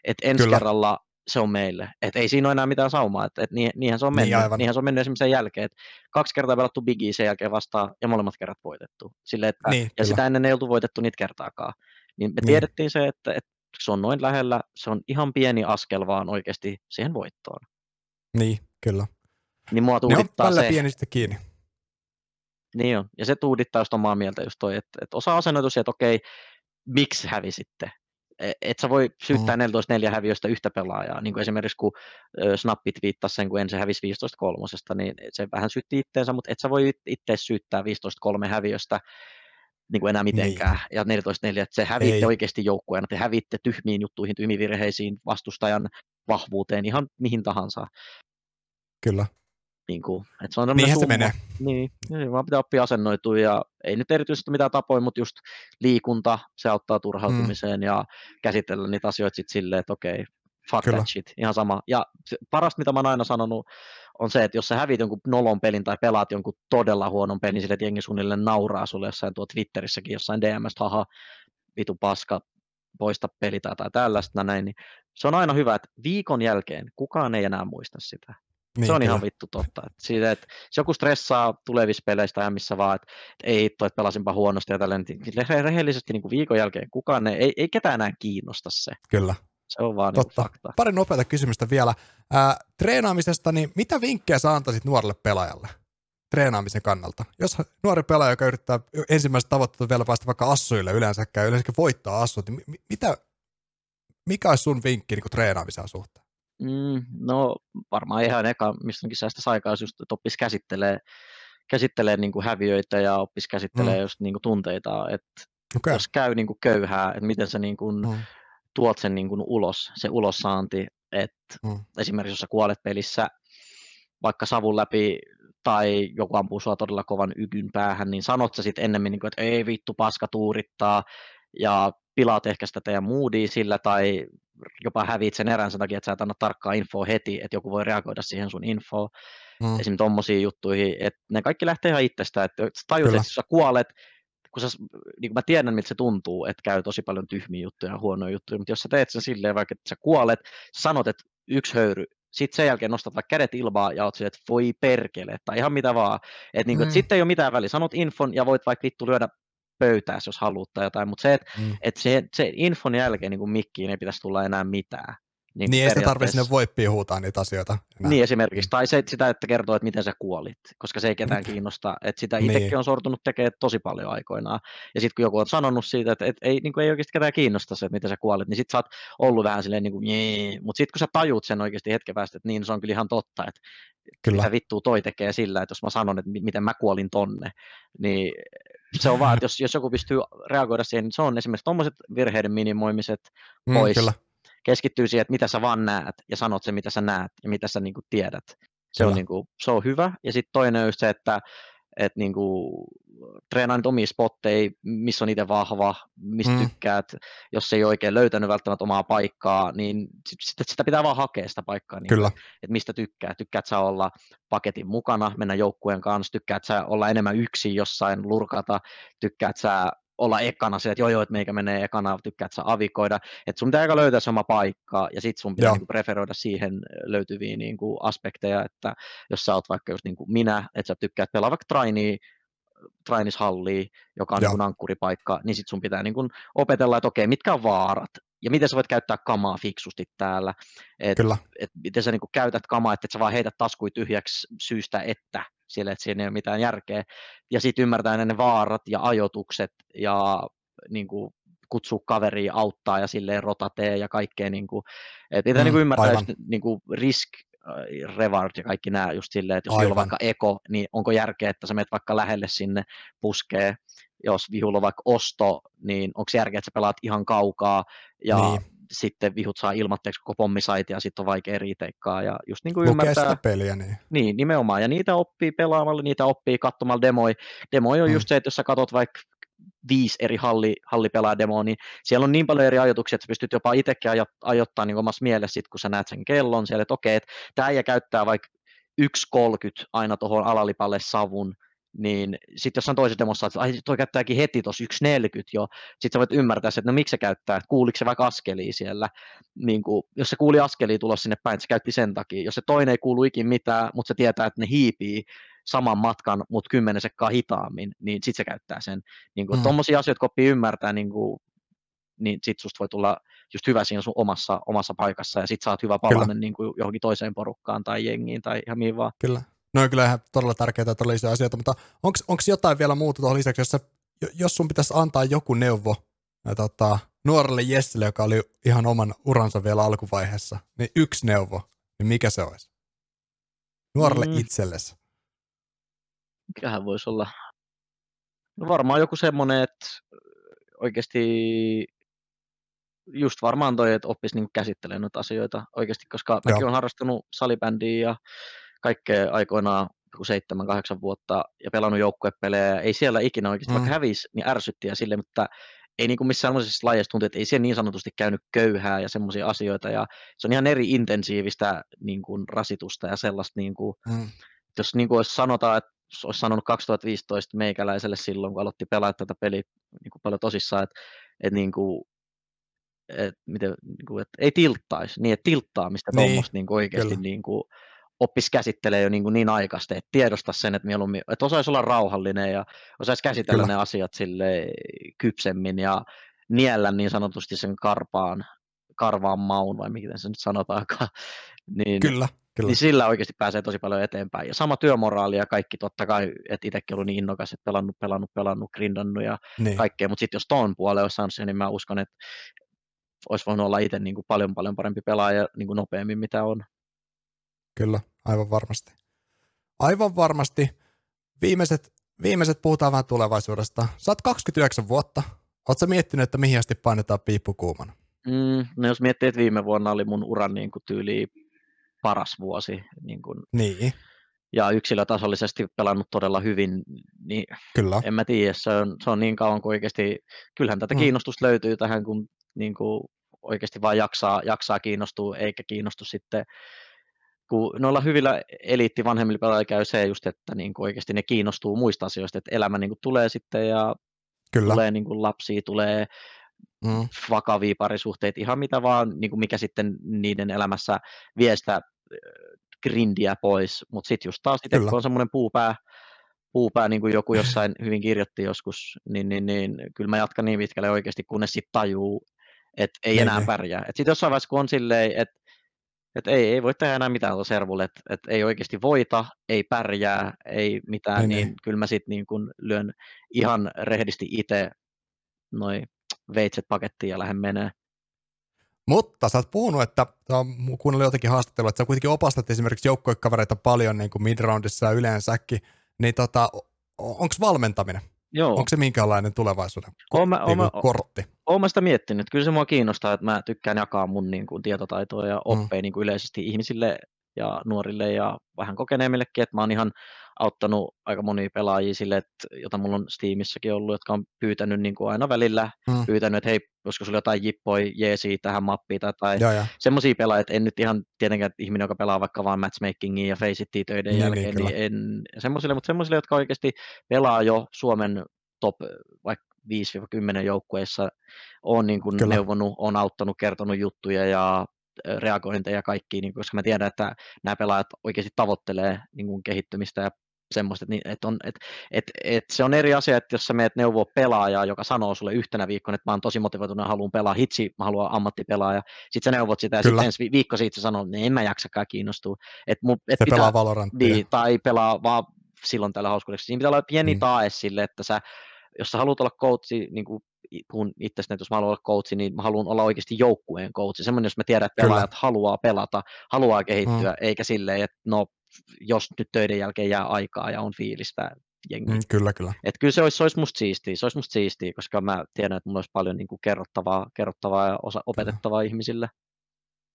[SPEAKER 1] että ensi kyllä. kerralla se on meille. Että ei siinä ole enää mitään saumaa, että, että niinhän se on mennyt. Niin, niinhän se on mennyt esimerkiksi sen jälkeen, että kaksi kertaa pelattu Bigia sen jälkeen vastaan ja molemmat kerrat voitettu. Sille, että, niin, ja kyllä. sitä ennen ei oltu voitettu niitä kertaakaan. Niin me niin. tiedettiin se, että, että se on noin lähellä, se on ihan pieni askel vaan oikeasti siihen voittoon.
[SPEAKER 2] Niin, kyllä.
[SPEAKER 1] Niin mua tuudittaa
[SPEAKER 2] ne on se. pienistä kiinni.
[SPEAKER 1] Niin on, ja se tuudittaa just omaa mieltä just toi, että, että osa asennoitus, että okei, miksi hävisitte? Et sä voi syyttää mm. 14-4 häviöstä yhtä pelaajaa, niin kuin esimerkiksi kun Snappit viittasi sen, kun ensin hävisi 15-3, niin se vähän syytti itteensä, mutta et sä voi itse syyttää 15-3 häviöstä niin kuin enää mitenkään. Niin. Ja 14-4, että se hävitte Ei. oikeasti joukkueena, te hävitte tyhmiin juttuihin, tyhmiin virheisiin, vastustajan vahvuuteen, ihan mihin tahansa.
[SPEAKER 2] Kyllä.
[SPEAKER 1] Niin kuin, että se on
[SPEAKER 2] Niinhän summa. se menee.
[SPEAKER 1] Niin, niin, vaan pitää oppia asennoitua ja ei nyt erityisesti mitään tapoja, mutta just liikunta, se auttaa turhautumiseen mm. ja käsitellä niitä asioita sitten silleen, että okei, fuck Kyllä. that shit, ihan sama. Ja parasta, mitä mä oon aina sanonut, on se, että jos sä hävit jonkun nolon pelin tai pelaat jonkun todella huonon pelin, niin sille, että jengi suunnilleen nauraa sulle jossain tuo Twitterissäkin, jossain DMstä, haha, vitu paska, poista peli tai, tai tällaista näin, niin se on aina hyvä, että viikon jälkeen kukaan ei enää muista sitä. Niin, se on kyllä. ihan vittu totta. Että siitä, että jos joku stressaa tulevissa peleissä tai missä vaan, että, ei toi, että pelasinpa huonosti ja tälleen, niin rehellisesti niin kuin viikon jälkeen kukaan, ei, ei ketään enää kiinnosta se.
[SPEAKER 2] Kyllä.
[SPEAKER 1] Se on vaan niinku Totta. Niin fakta.
[SPEAKER 2] Pari nopeata kysymystä vielä. Ää, treenaamisesta, niin mitä vinkkejä sä antaisit nuorelle pelaajalle treenaamisen kannalta? Jos nuori pelaaja, joka yrittää ensimmäiset tavoitteet vielä päästä vaikka assuille yleensäkään, yleensäkin voittaa assut, niin mitä, mikä olisi sun vinkki niin treenaamisen suhteen?
[SPEAKER 1] Mm, no varmaan ihan eka, mistä säästäisi aikaa, just, että oppisi käsittelee, käsittelee niin kuin häviöitä ja oppisi käsittelee mm. just niin kuin tunteita, että okay. jos käy niin kuin köyhää, että miten sä niin kuin mm. tuot sen niin kuin ulos, se ulossaanti, että mm. esimerkiksi jos sä kuolet pelissä vaikka savun läpi tai joku ampuu sua todella kovan ykyn päähän, niin sanot sä sitten ennemmin, niin kuin, että ei vittu paska tuurittaa ja pilaat ehkä sitä teidän moodia sillä tai jopa häviit sen erän sen takia, että sä et anna tarkkaa infoa heti, että joku voi reagoida siihen sun infoon. Mm. Esimerkiksi tommosiin juttuihin, että ne kaikki lähtee ihan itsestä, että sä tajut, että jos sä kuolet, kun sä, niin kuin mä tiedän, miltä se tuntuu, että käy tosi paljon tyhmiä juttuja ja huonoja juttuja, mutta jos sä teet sen silleen vaikka, että sä kuolet, sä sanot, että yksi höyry, sitten sen jälkeen nostat vaikka kädet ilmaa ja oot silleen, että voi perkele, tai ihan mitä vaan. Et niin kuin, mm. että sitten ei ole mitään väliä. Sanot infon ja voit vaikka vittu lyödä pöytää, jos haluat tai jotain, mutta se, että mm. et se, se infon jälkeen niin kuin mikkiin ei pitäisi tulla enää mitään.
[SPEAKER 2] Niin, niin ei sitä tarvitse sinne voippiin huutaa niitä asioita.
[SPEAKER 1] Enää. Niin esimerkiksi, tai se, sitä, että kertoo, että miten sä kuolit, koska se ei ketään kiinnosta. Että sitä itsekin niin. on sortunut tekemään tosi paljon aikoinaan. Ja sitten kun joku on sanonut siitä, että, että ei, niin kuin ei oikeasti ketään kiinnosta se, että miten sä kuolit, niin sitten sä oot ollut vähän silleen niin kuin, mutta sitten kun sä tajuut sen oikeasti hetken päästä, että niin se on kyllä ihan totta, että kyllä. mitä vittua toi tekee sillä, että jos mä sanon, että miten mä kuolin tonne, niin se on vaan, että jos, jos joku pystyy reagoida siihen, niin se on esimerkiksi tuommoiset virheiden minimoimiset mm, pois. Mm, kyllä keskittyy siihen, että mitä sä vaan näet ja sanot se, mitä sä näet ja mitä sä niin kuin tiedät. Se on, niin kuin, se on hyvä. Ja sitten toinen on se, että, että niin kuin, treenaa nyt omia spotteja, missä on itse vahva, mistä mm. tykkäät. Jos ei oikein löytänyt välttämättä omaa paikkaa, niin sit, sitä pitää vaan hakea sitä paikkaa. Niin,
[SPEAKER 2] Kyllä.
[SPEAKER 1] Että mistä tykkää. Tykkäät sä olla paketin mukana, mennä joukkueen kanssa, tykkäät sä olla enemmän yksin jossain, lurkata, tykkäät sä olla ekana se, että joo joo, että meikä menee ekana, tykkäät sä avikoida, että sun pitää aika löytää sama paikka, ja sit sun pitää niin preferoida siihen löytyviä niin kuin aspekteja, että jos sä oot vaikka just niin kuin minä, että sä tykkäät pelaa vaikka trainia, trainishallia, joka on niin kuin ankkuripaikka, niin sit sun pitää niin kuin opetella, että okei, mitkä on vaarat, ja miten sä voit käyttää kamaa fiksusti täällä. Et,
[SPEAKER 2] Kyllä.
[SPEAKER 1] Et miten sä niin kuin käytät kamaa, että et sä vaan heität taskui tyhjäksi syystä, että sille, että siinä ei ole mitään järkeä. Ja sitten ymmärtää ne vaarat ja ajotukset ja niin kuin, kutsua kaveria auttaa ja silleen rotatee ja kaikkea. Niin kuin, että pitää mm, niin kuin ymmärtää just, niin kuin risk, äh, reward ja kaikki nämä just silleen, että jos Aivan. on vaikka eko, niin onko järkeä, että sä menet vaikka lähelle sinne puskee, jos vihulla on vaikka osto, niin onko järkeä, että sä pelaat ihan kaukaa ja niin sitten vihut saa ilmatteeksi koko pommisaiti ja sitten on vaikea riiteikkaa. Ja just niin kuin ymmärtää, sitä
[SPEAKER 2] peliä, niin.
[SPEAKER 1] Niin, nimenomaan. Ja niitä oppii pelaamalla, niitä oppii katsomalla demoja. Demoja on mm. just se, että jos sä katsot vaikka viisi eri halli, hallipelaademoa, niin siellä on niin paljon eri ajatuksia, että sä pystyt jopa itsekin ajoittamaan niin omassa mielessä, sit, kun sä näet sen kellon siellä, että okei, että tämä käyttää vaikka 1.30 aina tuohon alalipalle savun, niin sitten jossain toisessa demossa, että toi käyttääkin heti tuossa 1.40 jo, sitten sä voit ymmärtää, että no miksi se käyttää, että kuuliko se vaikka askelia siellä, niin kuin, jos se kuuli askelia tulossa sinne päin, että se käytti sen takia, jos se toinen ei kuulu ikin mitään, mutta se tietää, että ne hiipii saman matkan, mutta kymmenen sekkaa hitaammin, niin sitten se käyttää sen. Niin kuin, mm. Tuommoisia asioita, kun oppii ymmärtää, niin, kuin, niin sitten susta voi tulla just hyvä siinä sun omassa, omassa paikassa, ja sitten saat hyvä palanen niin kuin johonkin toiseen porukkaan tai jengiin tai ihan mihin vaan.
[SPEAKER 2] Kyllä. No on kyllä ihan todella tärkeitä todellisia asioita, mutta onko jotain vielä muuta tuohon lisäksi, jos, sä, jos sun pitäisi antaa joku neuvo ja tota, nuorelle Jessille, joka oli ihan oman uransa vielä alkuvaiheessa, niin yksi neuvo, niin mikä se olisi? Nuorelle mm. itsellesi.
[SPEAKER 1] Mikähän voisi olla? No varmaan joku semmoinen, että oikeasti just varmaan toi, että oppisi niin käsittelemään noita asioita oikeasti, koska mäkin olen harrastanut salibändiä ja kaikkea aikoinaan seitsemän, kahdeksan vuotta ja pelannut joukkuepelejä. Ei siellä ikinä oikeasti, mm. vaikka hävisi, niin ärsytti ja sille, mutta ei niin kuin missään sellaisissa lajeissa tuntuu, että ei siellä niin sanotusti käynyt köyhää ja semmoisia asioita. Ja se on ihan eri intensiivistä niin kuin rasitusta ja sellaista, niin kuin, mm. jos niin kuin sanotaan, että olisi sanonut 2015 meikäläiselle silloin, kun aloitti pelaa tätä peliä niin kuin paljon tosissaan, että, että, niin kuin, että, miten, niin kuin, että ei tilttaisi, niin että tilttaamista niin, tuommoista niin oikeasti niin kuin, oppisi käsittelee jo niin, kuin niin aikaisesti, että tiedosta sen, että, mieluummin, että osaisi olla rauhallinen ja osaisi käsitellä Kyllä. ne asiat sille kypsemmin ja niellä niin sanotusti sen karpaan, karvaan maun, vai miten se nyt sanotaankaan. Niin,
[SPEAKER 2] Kyllä. Kyllä.
[SPEAKER 1] Niin sillä oikeasti pääsee tosi paljon eteenpäin. Ja sama työmoraali ja kaikki totta kai, että itsekin ollut niin innokas, että pelannut, pelannut, pelannut, grindannut ja niin. kaikkea. Mutta sitten jos tuon puoleen olisi saanut sen, niin mä uskon, että olisi voinut olla itse niin kuin paljon paljon parempi pelaaja niin kuin nopeammin mitä on.
[SPEAKER 2] Kyllä, aivan varmasti. Aivan varmasti. viimeiset, viimeiset puhutaan vähän tulevaisuudesta. Oot 29 vuotta. Oletko miettinyt, että mihin asti painetaan piippukuumana?
[SPEAKER 1] Mm, no jos miettii, että viime vuonna oli mun uran niin kuin tyyli paras vuosi. Niin, kuin,
[SPEAKER 2] niin.
[SPEAKER 1] Ja yksilötasollisesti pelannut todella hyvin, niin
[SPEAKER 2] Kyllä.
[SPEAKER 1] en mä tiedä, se on, se on niin kauan kuin oikeasti, kyllähän tätä mm. kiinnostusta löytyy tähän, kun niin kuin oikeasti vaan jaksaa, jaksaa kiinnostua, eikä kiinnostu sitten kun noilla hyvillä eliitti vanhemmilla pelaajilla käy se just, että niin kuin oikeasti ne kiinnostuu muista asioista, että elämä niin kuin tulee sitten ja Kyllä. tulee niin kuin lapsia, tulee mm. vakavia parisuhteita, ihan mitä vaan, niin kuin mikä sitten niiden elämässä vie sitä grindiä pois, mutta sitten just taas itse, kun on semmoinen puupää, puupää, niin kuin joku jossain hyvin kirjoitti joskus, niin, niin, niin kyllä mä jatkan niin pitkälle oikeasti, kunnes sitten tajuu, että ei niin, enää niin. pärjää. Sitten jossain vaiheessa, kun on silleen, että et ei, ei voi tehdä enää mitään tuolla servulle, että et ei oikeasti voita, ei pärjää, ei mitään, niin, niin, niin. kyllä mä sitten niin kun lyön ihan rehdisti itse noin veitset pakettiin ja lähden menee.
[SPEAKER 2] Mutta sä oot puhunut, että kuunnellut jotenkin haastattelua, että sä kuitenkin opastat esimerkiksi joukkoikavereita paljon niin kuin midroundissa ja yleensäkin, niin tota, onko valmentaminen? Joo. Onko se minkälainen tulevaisuuden
[SPEAKER 1] oon mä,
[SPEAKER 2] niin
[SPEAKER 1] oon
[SPEAKER 2] kortti?
[SPEAKER 1] Olen mä sitä miettinyt. Kyllä se mua kiinnostaa, että mä tykkään jakaa mun niin kuin, tietotaitoa ja oppeja mm. niin kuin yleisesti ihmisille ja nuorille ja vähän kokeneemmillekin, että mä oon ihan auttanut aika monia pelaajia sille, että, jota mulla on Steamissäkin ollut, jotka on pyytänyt niin kuin aina välillä, mm. pyytänyt, että hei, olisiko sulla jotain jippoi jeesiä tähän mappiin tai, tai semmoisia pelaajia, että en nyt ihan tietenkään että ihminen, joka pelaa vaikka vain matchmakingia ja face töiden niin, jälkeen, niin, niin en semmoisille, mutta semmoisille, jotka oikeasti pelaa jo Suomen top vaikka 5-10 joukkueissa, on niin kuin neuvonut, on auttanut, kertonut juttuja ja reagointeja ja kaikki, niin koska mä tiedän, että nämä pelaajat oikeasti tavoittelee niin kuin kehittymistä ja semmoista, että, että, on, että, että, että se on eri asia, että jos sä meet neuvoa pelaajaa, joka sanoo sulle yhtenä viikkona, että mä oon tosi motivoitunut ja haluan pelaa hitsi, mä haluan ammattipelaaja, sitten sä neuvot sitä ja sitten ensi viikko siitä sä sanoo, että en mä jaksakaan kiinnostua.
[SPEAKER 2] Että mun, et se pitää, pelaa Valoranttia.
[SPEAKER 1] Niin, tai pelaa vaan silloin tällä hauskuudeksi. Siinä pitää olla pieni mm. tae sille, että sä, jos sä haluat olla coachi, niin kuin puhun itsestäni, että jos mä haluan olla coachi, niin mä haluan olla oikeasti joukkueen coachi. Semmoinen, jos mä tiedän, että pelaajat Kyllä. haluaa pelata, haluaa kehittyä, mm. eikä silleen, että no, jos nyt töiden jälkeen jää aikaa ja on fiilistä jengi. Mm,
[SPEAKER 2] kyllä, kyllä.
[SPEAKER 1] Et kyllä se olisi, se olisi musta siistiä, se olisi musta siistiä, koska mä tiedän, että mulla olisi paljon niin kuin kerrottavaa, kerrottavaa ja osa, opetettavaa mm. ihmisille.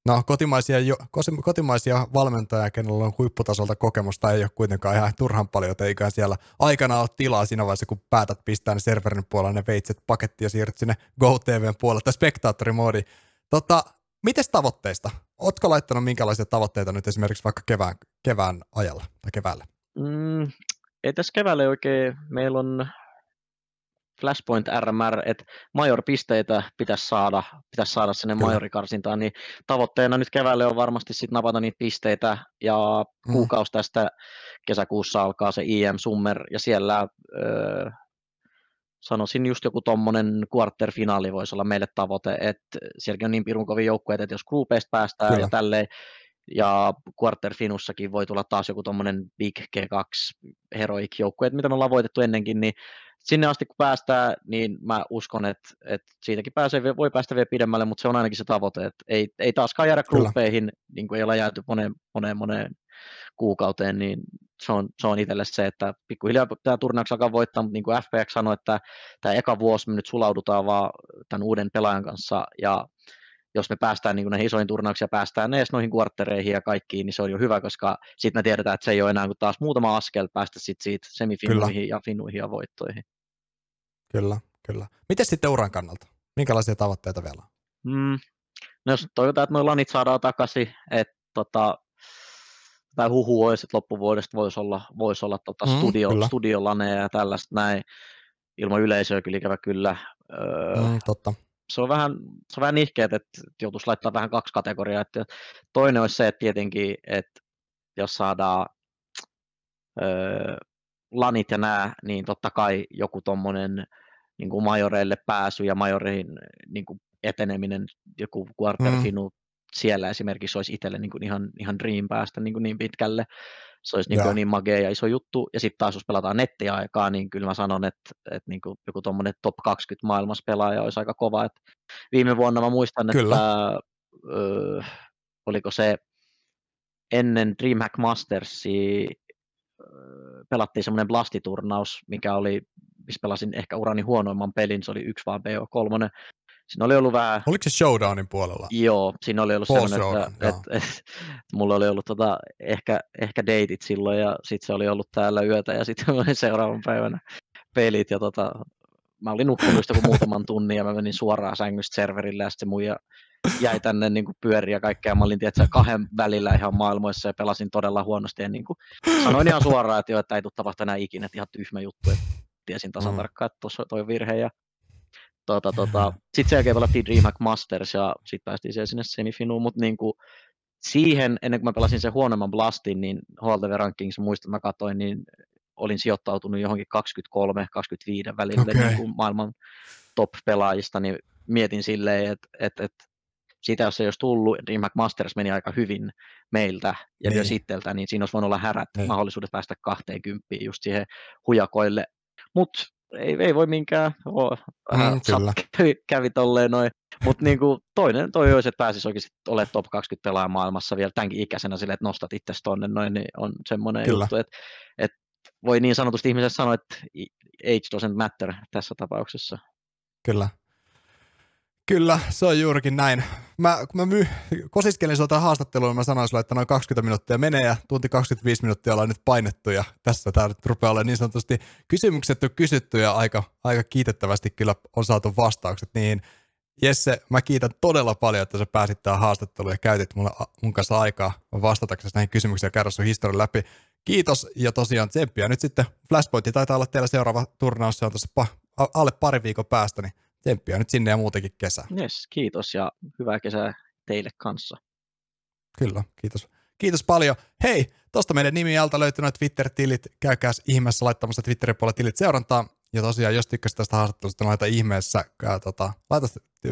[SPEAKER 2] No kotimaisia, jo, kotimaisia valmentajia, kenellä on huipputasolta kokemusta, ei ole kuitenkaan ihan turhan paljon, eikä siellä aikana ole tilaa siinä vaiheessa, kun päätät pistää ne serverin puolella ne veitset paketti ja siirryt sinne GoTVn puolelle tai spektaattorimoodi. Tota, mites tavoitteista? Ootko laittanut minkälaisia tavoitteita nyt esimerkiksi vaikka kevään, kevään ajalla tai keväällä?
[SPEAKER 1] Mm, ei tässä keväällä oikein. Meillä on Flashpoint RMR, että major-pisteitä pitäisi saada, pitäisi saada sinne majorikarsintaan, niin tavoitteena nyt keväälle on varmasti sitten napata niitä pisteitä, ja mm. kuukausi tästä kesäkuussa alkaa se IM Summer, ja siellä öö, sanoisin just joku tommonen quarter-finaali voisi olla meille tavoite, että sielläkin on niin pirun kovin joukkueet, että jos groupeista päästään Kyllä. ja tälleen, ja quarterfinussakin voi tulla taas joku tommonen Big G2 Heroic joukkue, mitä me ollaan voitettu ennenkin, niin sinne asti kun päästään, niin mä uskon, että, että siitäkin pääsee, voi päästä vielä pidemmälle, mutta se on ainakin se tavoite, että ei, ei taaskaan jäädä gruppeihin, niin kuin ei ole jääty moneen, moneen, moneen kuukauteen, niin se on, se on itselle se, että pikkuhiljaa tämä turnaus alkaa voittaa, mutta niin kuin FPX sanoi, että tämä eka vuosi me nyt sulaudutaan vaan tämän uuden pelaajan kanssa, ja jos me päästään niin näihin isoihin turnauksiin ja päästään edes noihin kuarttereihin ja kaikkiin, niin se on jo hyvä, koska sitten me tiedetään, että se ei ole enää kuin taas muutama askel päästä sit siitä semifinuihin ja finuihin ja voittoihin.
[SPEAKER 2] Kyllä, kyllä. Miten sitten uran kannalta? Minkälaisia tavoitteita vielä on?
[SPEAKER 1] Mm, no jos toivotaan, että nuo lanit saadaan takaisin, että tota, tai huhu olisi, että loppuvuodesta voisi olla, voisi olla tota mm, studio, studiolaneja ja tällaista näin. Ilman yleisöä kyllä ikävä kyllä. Öö,
[SPEAKER 2] mm, totta
[SPEAKER 1] se on vähän, se on vähän nihkeet, että joutuisi laittaa vähän kaksi kategoriaa. Että toinen olisi se, että tietenkin, että jos saadaan öö, lanit ja nämä, niin totta kai joku tuommoinen niin kuin majoreille pääsy ja majoreihin niin kuin eteneminen, joku quarterfinu mm. siellä esimerkiksi olisi itselle niin kuin ihan, ihan dream päästä niin, kuin niin pitkälle se olisi niin, niin magea ja iso juttu. Ja sitten taas jos pelataan nettiaikaa, niin kyllä mä sanon, että, että niin kuin joku tuommoinen top 20 maailmassa pelaaja olisi aika kova. Et viime vuonna mä muistan, kyllä. että ö, oliko se ennen DreamHack Mastersia pelattiin semmoinen blastiturnaus, mikä oli, missä pelasin ehkä urani huonoimman pelin, se oli yksi vaan BO3. Siinä oli ollut vähän...
[SPEAKER 2] Oliko se Showdownin puolella?
[SPEAKER 1] Joo, siinä oli ollut semmoinen, että, että, että, että, mulla oli ollut tota, ehkä, ehkä deitit silloin ja sitten se oli ollut täällä yötä ja sitten seuraavan päivänä pelit ja tota, mä olin nukkunut kuin muutaman tunnin ja mä menin suoraan sängystä serverille ja sitten muija jäi tänne niin kuin pyöriä ja kaikkea. Mä olin tietysti, kahden välillä ihan maailmoissa ja pelasin todella huonosti. Ja niin kuin sanoin ihan suoraan, että, jo, että ei tule tapahtua enää ikinä, että ihan tyhmä juttu. Että tiesin tasan mm. tarkkaan, että tuossa toi virhe. Ja, tota, tota. Sitten sen jälkeen pelattiin DreamHack Masters ja sitten päästiin siellä sinne semifinuun, mutta niin kuin, siihen, ennen kuin mä pelasin sen huonomman Blastin, niin HLTV Rankings, muistan, mä katsoin, niin olin sijoittautunut johonkin 23-25 välille okay. niin kuin maailman top-pelaajista, niin mietin silleen, että, että, että siitä jos se olisi tullut, DreamHack Masters meni aika hyvin meiltä ja niin. myös itseltä, niin siinä olisi voinut olla härät niin. mahdollisuudet päästä 20 just siihen hujakoille. Mutta ei, ei voi minkään, oh, mm, kyllä. kävi, kävi tolleen noin. Mutta niinku, toinen toi olisi, että pääsisi oikeasti olemaan top 20 pelaaja maailmassa vielä tämänkin ikäisenä silleen, että nostat itse tonne noin, niin on semmoinen kyllä. juttu, että, että voi niin sanotusti ihmiset sanoa, että age doesn't matter tässä tapauksessa.
[SPEAKER 2] Kyllä. Kyllä, se on juurikin näin. Mä, kun mä my, kosiskelin sulta haastattelua, mä sanoin sulle, että noin 20 minuuttia menee ja tunti 25 minuuttia ollaan nyt painettu ja tässä tämä nyt rupeaa olemaan niin sanotusti kysymykset on kysytty ja aika, aika kiitettävästi kyllä on saatu vastaukset niin Jesse, mä kiitän todella paljon, että sä pääsit tähän haastatteluun ja käytit mulle, mun kanssa aikaa vastataksesi näihin kysymyksiin ja käydä sun historian läpi. Kiitos ja tosiaan tsemppiä. Nyt sitten Flashpointti taitaa olla teillä seuraava turnaus, se on tuossa pa- alle pari viikon päästä, niin tsemppiä nyt sinne ja muutenkin kesä.
[SPEAKER 1] Yes, kiitos ja hyvää kesää teille kanssa.
[SPEAKER 2] Kyllä, kiitos. Kiitos paljon. Hei, tuosta meidän nimi alta löytyy noin Twitter-tilit. Käykää ihmeessä laittamassa Twitterin puolella tilit seurantaa. Ja tosiaan, jos tykkäsit tästä haastattelusta, niin laita ihmeessä, ää, tota, laita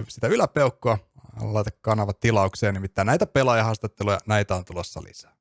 [SPEAKER 2] sitä yläpeukkua, laita kanava tilaukseen, nimittäin näitä pelaajahaastatteluja, näitä on tulossa lisää.